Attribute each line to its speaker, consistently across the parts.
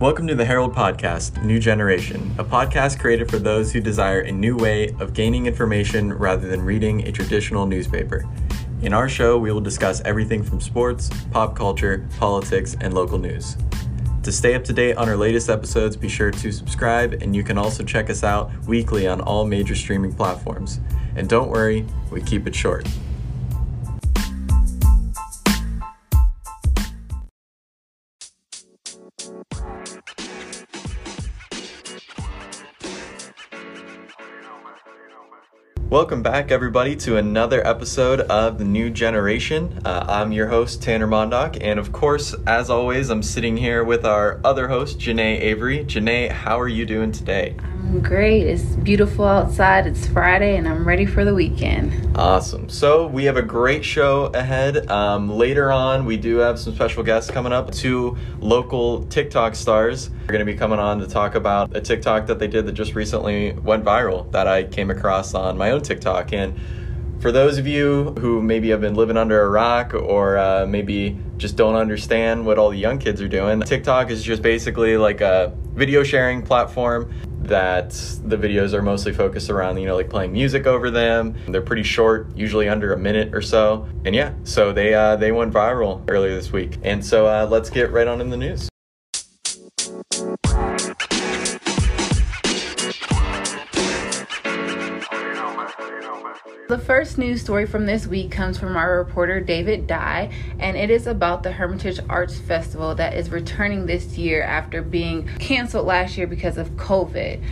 Speaker 1: Welcome to the Herald Podcast, New Generation, a podcast created for those who desire a new way of gaining information rather than reading a traditional newspaper. In our show, we will discuss everything from sports, pop culture, politics, and local news. To stay up to date on our latest episodes, be sure to subscribe, and you can also check us out weekly on all major streaming platforms. And don't worry, we keep it short. Welcome back, everybody, to another episode of The New Generation. Uh, I'm your host, Tanner Mondock, and of course, as always, I'm sitting here with our other host, Janae Avery. Janae, how are you doing today?
Speaker 2: I'm great. It's beautiful outside. It's Friday, and I'm ready for the weekend.
Speaker 1: Awesome. So, we have a great show ahead. Um, later on, we do have some special guests coming up. Two local TikTok stars are going to be coming on to talk about a TikTok that they did that just recently went viral that I came across on my own TikTok. And for those of you who maybe have been living under a rock or uh, maybe just don't understand what all the young kids are doing, TikTok is just basically like a video sharing platform that the videos are mostly focused around, you know, like playing music over them. They're pretty short, usually under a minute or so. And yeah, so they uh, they went viral earlier this week. And so uh, let's get right on in the news.
Speaker 2: The first news story from this week comes from our reporter David Dye, and it is about the Hermitage Arts Festival that is returning this year after being canceled last year because of COVID.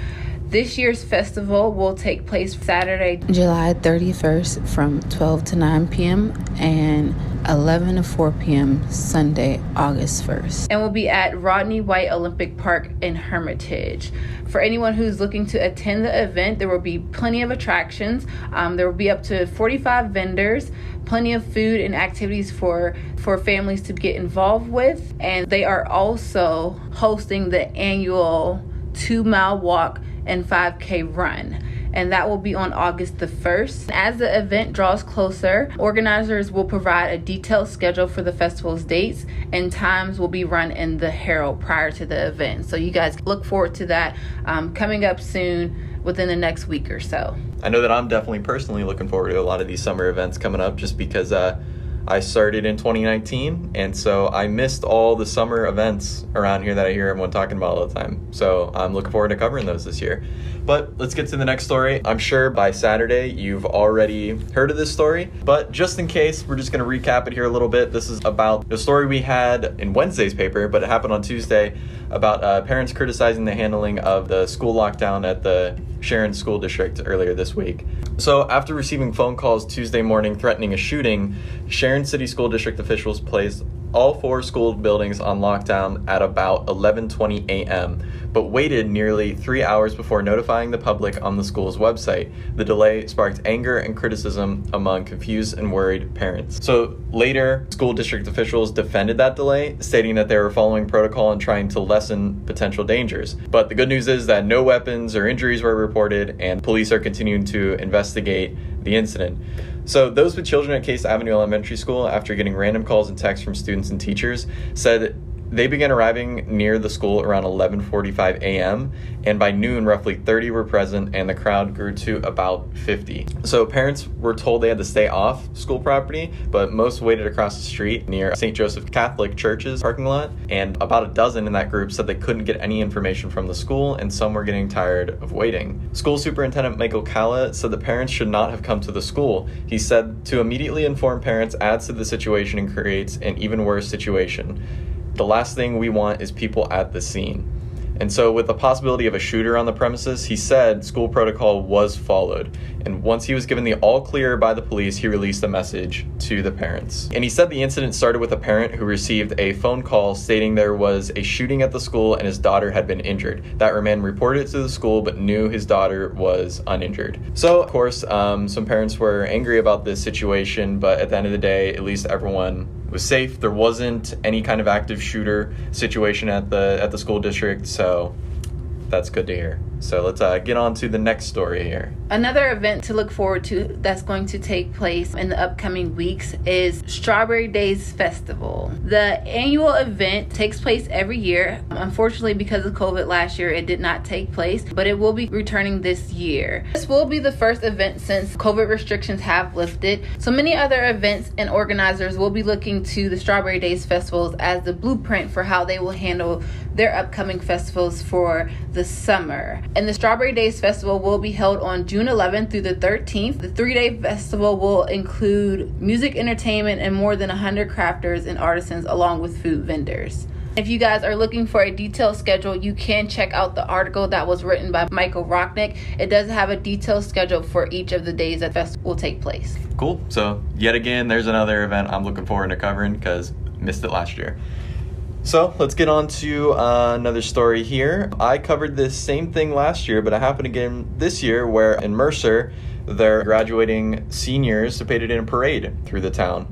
Speaker 2: This year's festival will take place Saturday,
Speaker 3: July 31st from 12 to 9 p.m. and 11 to 4 p.m. Sunday, August 1st.
Speaker 2: And will be at Rodney White Olympic Park in Hermitage. For anyone who's looking to attend the event, there will be plenty of attractions. Um, there will be up to 45 vendors, plenty of food and activities for, for families to get involved with. And they are also hosting the annual two mile walk and 5K run. And that will be on August the 1st. As the event draws closer, organizers will provide a detailed schedule for the festival's dates and times will be run in the Herald prior to the event. So you guys look forward to that um, coming up soon within the next week or so.
Speaker 1: I know that I'm definitely personally looking forward to a lot of these summer events coming up just because uh, I started in 2019, and so I missed all the summer events around here that I hear everyone talking about all the time. So I'm looking forward to covering those this year. But let's get to the next story. I'm sure by Saturday you've already heard of this story, but just in case, we're just going to recap it here a little bit. This is about the story we had in Wednesday's paper, but it happened on Tuesday about uh, parents criticizing the handling of the school lockdown at the Sharon School District earlier this week. So, after receiving phone calls Tuesday morning threatening a shooting, Sharon City School District officials placed all four school buildings on lockdown at about 11:20 a.m., but waited nearly 3 hours before notifying the public on the school's website. The delay sparked anger and criticism among confused and worried parents. So, later, school district officials defended that delay, stating that they were following protocol and trying to lessen potential dangers. But the good news is that no weapons or injuries were reported and police are continuing to investigate the incident. So, those with children at Case Avenue Elementary School, after getting random calls and texts from students and teachers, said they began arriving near the school around 11:45 a.m. and by noon roughly 30 were present and the crowd grew to about 50. So parents were told they had to stay off school property, but most waited across the street near St. Joseph Catholic Church's parking lot and about a dozen in that group said they couldn't get any information from the school and some were getting tired of waiting. School Superintendent Michael Calla said the parents should not have come to the school. He said to immediately inform parents adds to the situation and creates an even worse situation the last thing we want is people at the scene. And so, with the possibility of a shooter on the premises, he said school protocol was followed. And once he was given the all clear by the police, he released a message to the parents. And he said the incident started with a parent who received a phone call stating there was a shooting at the school and his daughter had been injured. That man reported it to the school but knew his daughter was uninjured. So, of course, um, some parents were angry about this situation, but at the end of the day, at least everyone was safe. There wasn't any kind of active shooter situation at the at the school district, so that's good to hear. So let's uh, get on to the next story here.
Speaker 2: Another event to look forward to that's going to take place in the upcoming weeks is Strawberry Days Festival. The annual event takes place every year. Unfortunately, because of COVID last year, it did not take place, but it will be returning this year. This will be the first event since COVID restrictions have lifted. So many other events and organizers will be looking to the Strawberry Days festivals as the blueprint for how they will handle their upcoming festivals for the summer. And the Strawberry Days Festival will be held on June 11th through the 13th. The three day festival will include music, entertainment, and more than 100 crafters and artisans, along with food vendors. If you guys are looking for a detailed schedule, you can check out the article that was written by Michael Roknick. It does have a detailed schedule for each of the days that festival will take place.
Speaker 1: Cool. So, yet again, there's another event I'm looking forward to covering because missed it last year. So let's get on to uh, another story here. I covered this same thing last year, but it happened again this year where in Mercer, they're graduating seniors participated in a parade through the town.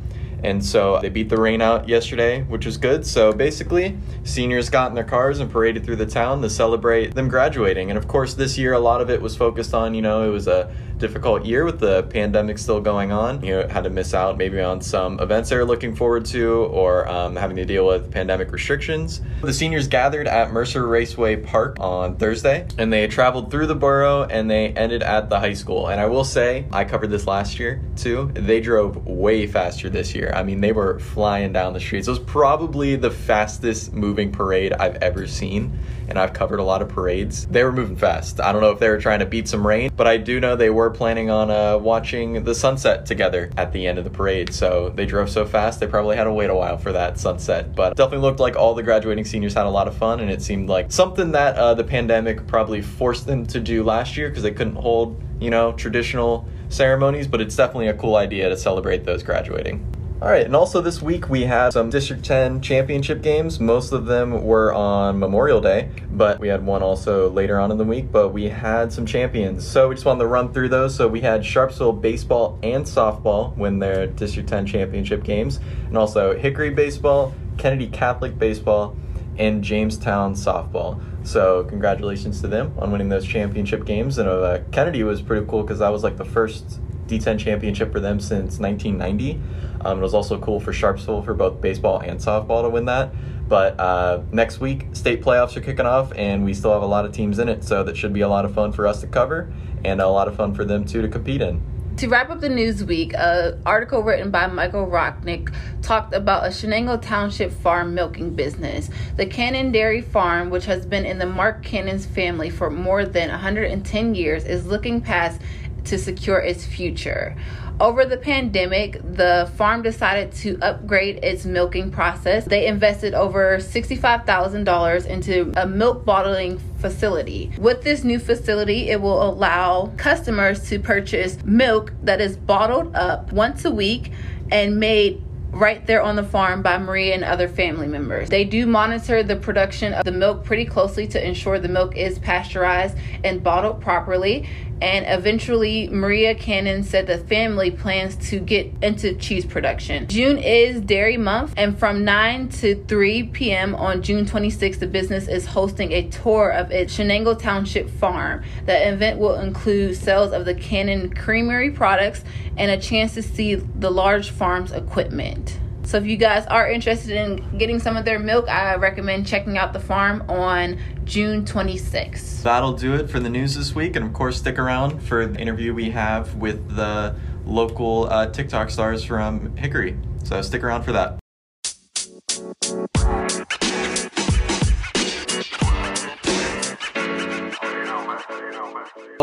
Speaker 1: And so they beat the rain out yesterday, which was good. So basically, seniors got in their cars and paraded through the town to celebrate them graduating. And of course, this year, a lot of it was focused on, you know, it was a difficult year with the pandemic still going on. You know, had to miss out maybe on some events they were looking forward to or um, having to deal with pandemic restrictions. The seniors gathered at Mercer Raceway Park on Thursday and they traveled through the borough and they ended at the high school. And I will say, I covered this last year too. They drove way faster this year. I mean, they were flying down the streets. It was probably the fastest moving parade I've ever seen and I've covered a lot of parades. They were moving fast. I don't know if they were trying to beat some rain, but I do know they were planning on uh, watching the sunset together at the end of the parade. So they drove so fast, they probably had to wait a while for that sunset. But definitely looked like all the graduating seniors had a lot of fun, and it seemed like something that uh, the pandemic probably forced them to do last year because they couldn't hold, you know, traditional ceremonies. But it's definitely a cool idea to celebrate those graduating. All right, and also this week we had some District 10 championship games. Most of them were on Memorial Day, but we had one also later on in the week, but we had some champions. So we just wanted to run through those. So we had Sharpsville baseball and softball win their District 10 championship games, and also Hickory baseball, Kennedy Catholic baseball, and Jamestown softball. So congratulations to them on winning those championship games. And uh, Kennedy was pretty cool because that was like the first D10 championship for them since 1990. Um, it was also cool for Sharpsville for both baseball and softball to win that. But uh, next week, state playoffs are kicking off, and we still have a lot of teams in it, so that should be a lot of fun for us to cover and a lot of fun for them too to compete in.
Speaker 2: To wrap up the news week, an article written by Michael Roknick talked about a Shenango Township farm milking business. The Cannon Dairy Farm, which has been in the Mark Cannon's family for more than 110 years, is looking past to secure its future. Over the pandemic, the farm decided to upgrade its milking process. They invested over $65,000 into a milk bottling facility. With this new facility, it will allow customers to purchase milk that is bottled up once a week and made right there on the farm by Maria and other family members. They do monitor the production of the milk pretty closely to ensure the milk is pasteurized and bottled properly. And eventually, Maria Cannon said the family plans to get into cheese production. June is Dairy Month, and from 9 to 3 p.m. on June 26th, the business is hosting a tour of its Shenango Township farm. The event will include sales of the Cannon Creamery products and a chance to see the large farm's equipment. So if you guys are interested in getting some of their milk, I recommend checking out the farm on June 26th.
Speaker 1: That'll do it for the news this week. And of course, stick around for the interview we have with the local uh, TikTok stars from Hickory. So stick around for that.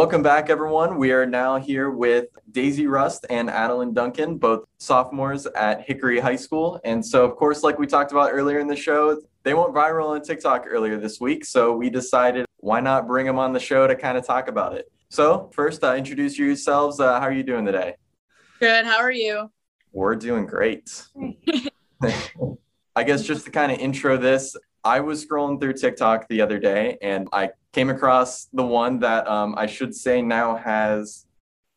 Speaker 1: Welcome back, everyone. We are now here with Daisy Rust and Adeline Duncan, both sophomores at Hickory High School. And so, of course, like we talked about earlier in the show, they went viral on TikTok earlier this week. So we decided why not bring them on the show to kind of talk about it. So, first, uh, introduce yourselves. Uh, how are you doing today?
Speaker 4: Good. How are you?
Speaker 1: We're doing great. I guess just to kind of intro this, I was scrolling through TikTok the other day and I came across the one that um, I should say now has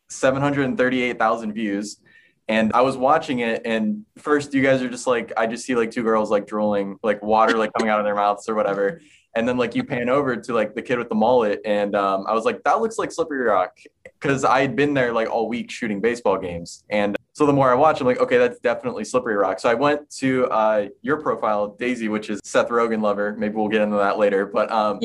Speaker 1: 738,000 views. And I was watching it, and first you guys are just like, I just see like two girls like drooling, like water like coming out of their mouths or whatever. And then like you pan over to like the kid with the mullet, and um, I was like, that looks like Slippery Rock, because I had been there like all week shooting baseball games, and so the more I watch, I'm like, okay, that's definitely Slippery Rock. So I went to uh, your profile, Daisy, which is Seth Rogen lover. Maybe we'll get into that later, but um,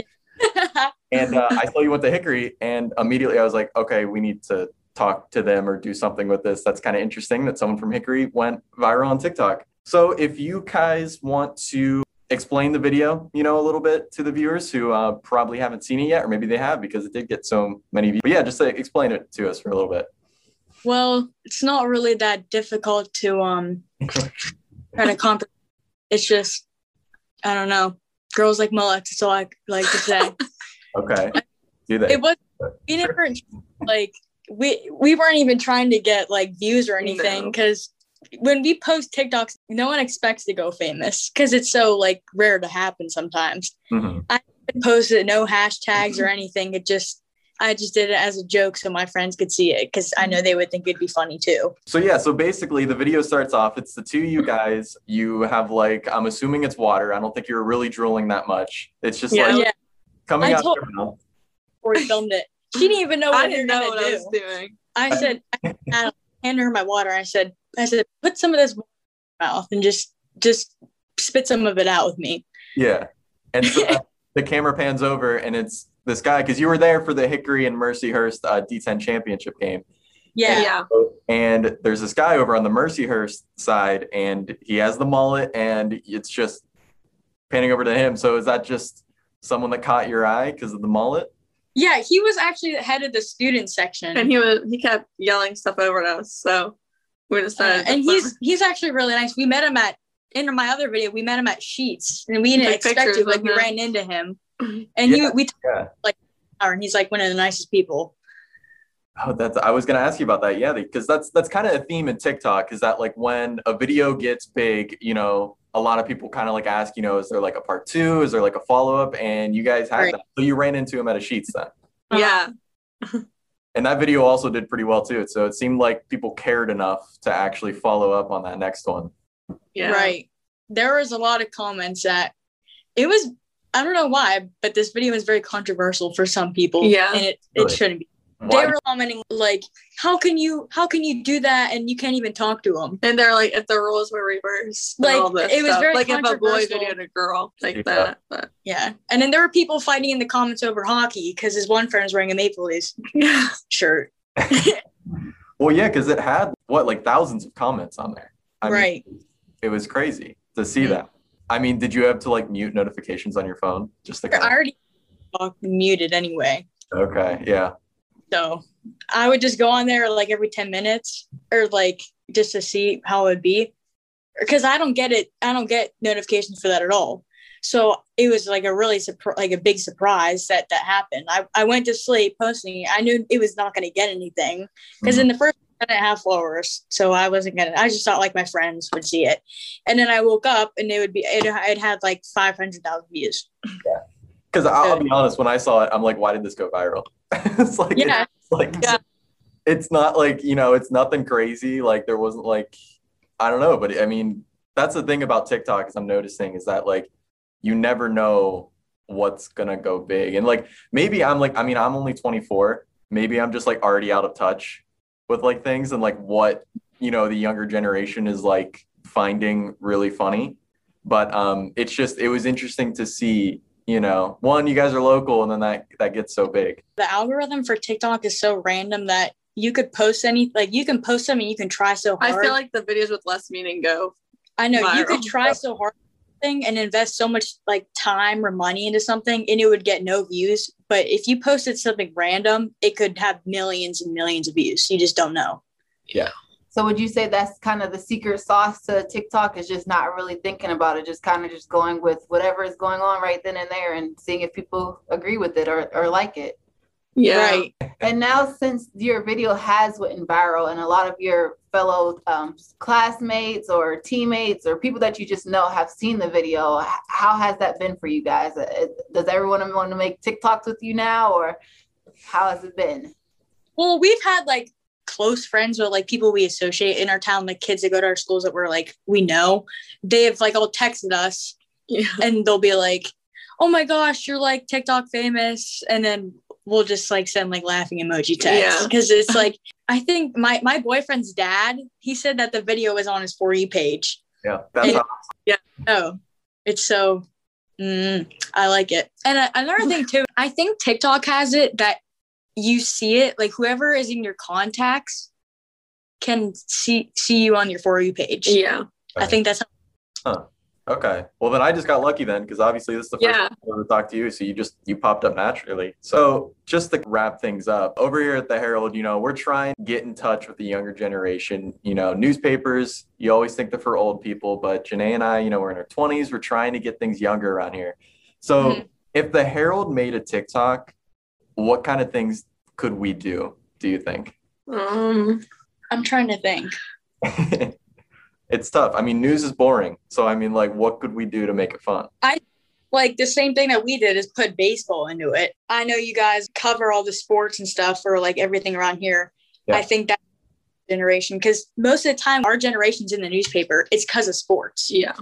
Speaker 1: and uh, I saw you went to Hickory, and immediately I was like, okay, we need to talk to them or do something with this. That's kind of interesting that someone from Hickory went viral on TikTok. So if you guys want to explain the video, you know, a little bit to the viewers who uh, probably haven't seen it yet, or maybe they have because it did get so many views. But yeah, just like, explain it to us for a little bit.
Speaker 4: Well, it's not really that difficult to um try to comprehend. It's just I don't know. Girls like mullets. That's all I like to say.
Speaker 1: okay. Do they?
Speaker 4: It was like we we weren't even trying to get like views or anything because no. when we post TikToks, no one expects to go famous because it's so like rare to happen sometimes. Mm-hmm. I posted no hashtags or anything. It just I just did it as a joke so my friends could see it because I know they would think it'd be funny too.
Speaker 1: So yeah, so basically the video starts off. It's the two you guys. You have like I'm assuming it's water. I don't think you're really drooling that much. It's just yeah, like yeah. coming I out told, your mouth.
Speaker 4: Before we filmed it, she didn't even know what
Speaker 5: I didn't know what do. I was doing.
Speaker 4: I said, I handed her my water. I said, I said, put some of this mouth and just just spit some of it out with me.
Speaker 1: Yeah, and so the camera pans over and it's this guy because you were there for the Hickory and Mercyhurst uh, D10 championship game.
Speaker 4: Yeah. yeah.
Speaker 1: And there's this guy over on the Mercyhurst side, and he has the mullet, and it's just panning over to him. So is that just someone that caught your eye because of the mullet?
Speaker 4: Yeah, he was actually the head of the student section,
Speaker 5: and he was he kept yelling stuff over at us. So we decided.
Speaker 4: Uh, and he's he's actually really nice. We met him at in my other video. We met him at Sheetz, and we didn't expect to. Like we ran into him and yeah, he we yeah. like and he's like one of the nicest people.
Speaker 1: Oh, that's I was gonna ask you about that. Yeah, because that's that's kind of a theme in TikTok is that like when a video gets big, you know, a lot of people kind of like ask, you know, is there like a part two? Is there like a follow up? And you guys had right. that, so you ran into him at a Sheetz then.
Speaker 5: Yeah.
Speaker 1: and that video also did pretty well too. So it seemed like people cared enough to actually follow up on that next one.
Speaker 4: Yeah. Right. There was a lot of comments that it was I don't know why, but this video is very controversial for some people.
Speaker 5: Yeah.
Speaker 4: And it, it shouldn't be. Why? They were commenting like, "How can you? How can you do that? And you can't even talk to them."
Speaker 5: And they're like, "If the roles were reversed,
Speaker 4: like it was
Speaker 5: stuff.
Speaker 4: very
Speaker 5: like if a boy videoed a girl like yeah. that." But
Speaker 4: yeah, and then there were people fighting in the comments over hockey because his one friend was wearing a Maple Leafs shirt.
Speaker 1: well, yeah, because it had what like thousands of comments on there.
Speaker 4: I right.
Speaker 1: Mean, it was crazy to see that. I mean, did you have to like mute notifications on your phone? Just
Speaker 4: the I already muted anyway.
Speaker 1: Okay, yeah.
Speaker 4: So I would just go on there like every 10 minutes or like just to see how it would be. Because I don't get it, I don't get notifications for that at all. So it was like a really like a big surprise that that happened. I, I went to sleep posting. I knew it was not going to get anything because mm-hmm. in the first and a half followers, so I wasn't gonna. I just thought like my friends would see it, and then I woke up and it would be it, it had like five hundred thousand views.
Speaker 1: Yeah, because I'll be honest, when I saw it, I'm like, why did this go viral? it's like yeah, it's like yeah. it's not like you know, it's nothing crazy. Like there wasn't like I don't know, but I mean, that's the thing about TikTok is I'm noticing is that like you never know what's gonna go big, and like maybe I'm like I mean I'm only 24. Maybe I'm just like already out of touch with like things and like what you know the younger generation is like finding really funny. But um it's just it was interesting to see you know one you guys are local and then that that gets so big.
Speaker 4: The algorithm for tiktok is so random that you could post any like you can post something you can try so hard
Speaker 5: i feel like the videos with less meaning go
Speaker 4: i know viral. you could try so hard and invest so much like time or money into something and it would get no views. But if you posted something random it could have millions and millions of views. You just don't know.
Speaker 1: Yeah.
Speaker 3: So would you say that's kind of the secret sauce to tiktok is just not really thinking about it just kind of just going with whatever is going on right then and there and seeing if people agree with it or, or like it
Speaker 5: yeah. Right.
Speaker 3: And now, since your video has went viral, and a lot of your fellow um, classmates or teammates or people that you just know have seen the video, how has that been for you guys? Uh, does everyone want to make TikToks with you now, or how has it been?
Speaker 4: Well, we've had like close friends with like people we associate in our town, like kids that go to our schools that we're like we know, they have like all texted us
Speaker 5: Yeah.
Speaker 4: and they'll be like, "Oh my gosh, you're like TikTok famous," and then we'll just like send like laughing emoji text
Speaker 5: Yeah.
Speaker 4: because it's like I think my my boyfriend's dad he said that the video was on his for you page.
Speaker 1: Yeah, that's
Speaker 4: awesome.
Speaker 1: Yeah.
Speaker 4: Oh, it's so. Mm, I like it. And uh, another thing too, I think TikTok has it that you see it like whoever is in your contacts can see see you on your for you page.
Speaker 5: Yeah.
Speaker 4: I think that's
Speaker 1: okay. Well, then I just got lucky then because obviously this is the first
Speaker 5: Yeah.
Speaker 1: time I've ever talked to you, so you just you popped up naturally. So just to wrap things up, over here at the Herald, you know, we're trying to get in touch with the younger generation. You know, newspapers, you always think they're for old people, but Janae and I, you know, we're in our twenties. We're trying to get things younger around here. So
Speaker 4: Mhm.
Speaker 1: if the Herald made a TikTok, what kind of things could we do? Do you think?
Speaker 5: Um.
Speaker 4: I'm trying to think.
Speaker 1: it's tough. I mean, news is boring. So I mean, like, what could we do to make it fun?
Speaker 4: I like the same thing that we did is put baseball into it. I know you guys cover all the sports and stuff or like everything around here.
Speaker 1: Yeah.
Speaker 4: I think that generation because most of the time our generation's in the newspaper. It's because of sports.
Speaker 5: Yeah.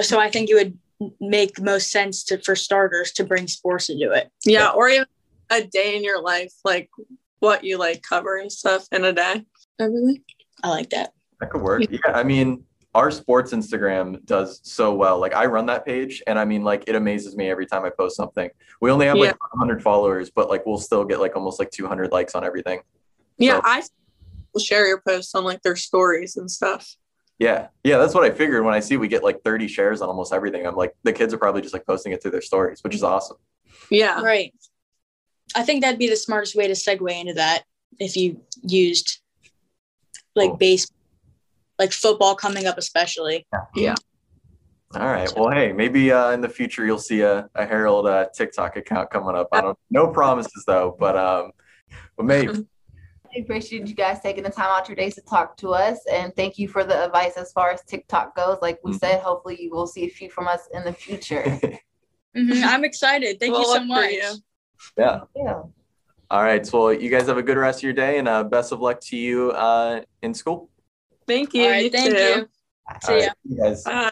Speaker 4: So I think it would make most sense to for starters to bring sports into it.
Speaker 5: Yeah. Or even a day in your life, like what you like cover and stuff in a day. Everything.
Speaker 4: I like that.
Speaker 1: That could work. Yeah, I mean, our sports Instagram does so well. Like, I run that page, and I mean, like, it amazes me every time I post something. We only have like 100 followers, but like, we'll still get like almost like 200 likes on everything.
Speaker 5: Yeah.
Speaker 1: So-
Speaker 5: I will share your posts on like their stories and stuff.
Speaker 1: Yeah, yeah, that's what I figured when I see we get like 30 shares on almost everything. I'm like, the kids are probably just like posting it through their stories, which is awesome.
Speaker 5: Yeah.
Speaker 4: Right. I think that'd be the smartest way to segue into that if you used like
Speaker 1: Cool.
Speaker 4: base like football coming up especially.
Speaker 5: Yeah.
Speaker 1: All right. Well, hey, maybe uh, in the future you'll see a, a Herald uh, TikTok account coming up. I don't, no promises though, but um, but maybe.
Speaker 3: I appreciate you guys taking the time out your days to talk to us, and thank you for the advice as far as TikTok goes. Like we
Speaker 1: Mhm.
Speaker 3: said, hopefully you will see a few from us in the future.
Speaker 4: Mhm, I'm excited. Thank
Speaker 5: We'll
Speaker 4: you so much.
Speaker 5: you.
Speaker 1: yeah.
Speaker 3: yeah.
Speaker 1: All right. So you guys have a good rest of your day, and uh, best of luck to you uh, in school.
Speaker 5: Thank you.
Speaker 4: All right,
Speaker 5: you
Speaker 4: thank
Speaker 5: too.
Speaker 4: you. See
Speaker 1: All
Speaker 4: ya.
Speaker 1: right, see you guys.
Speaker 5: Bye.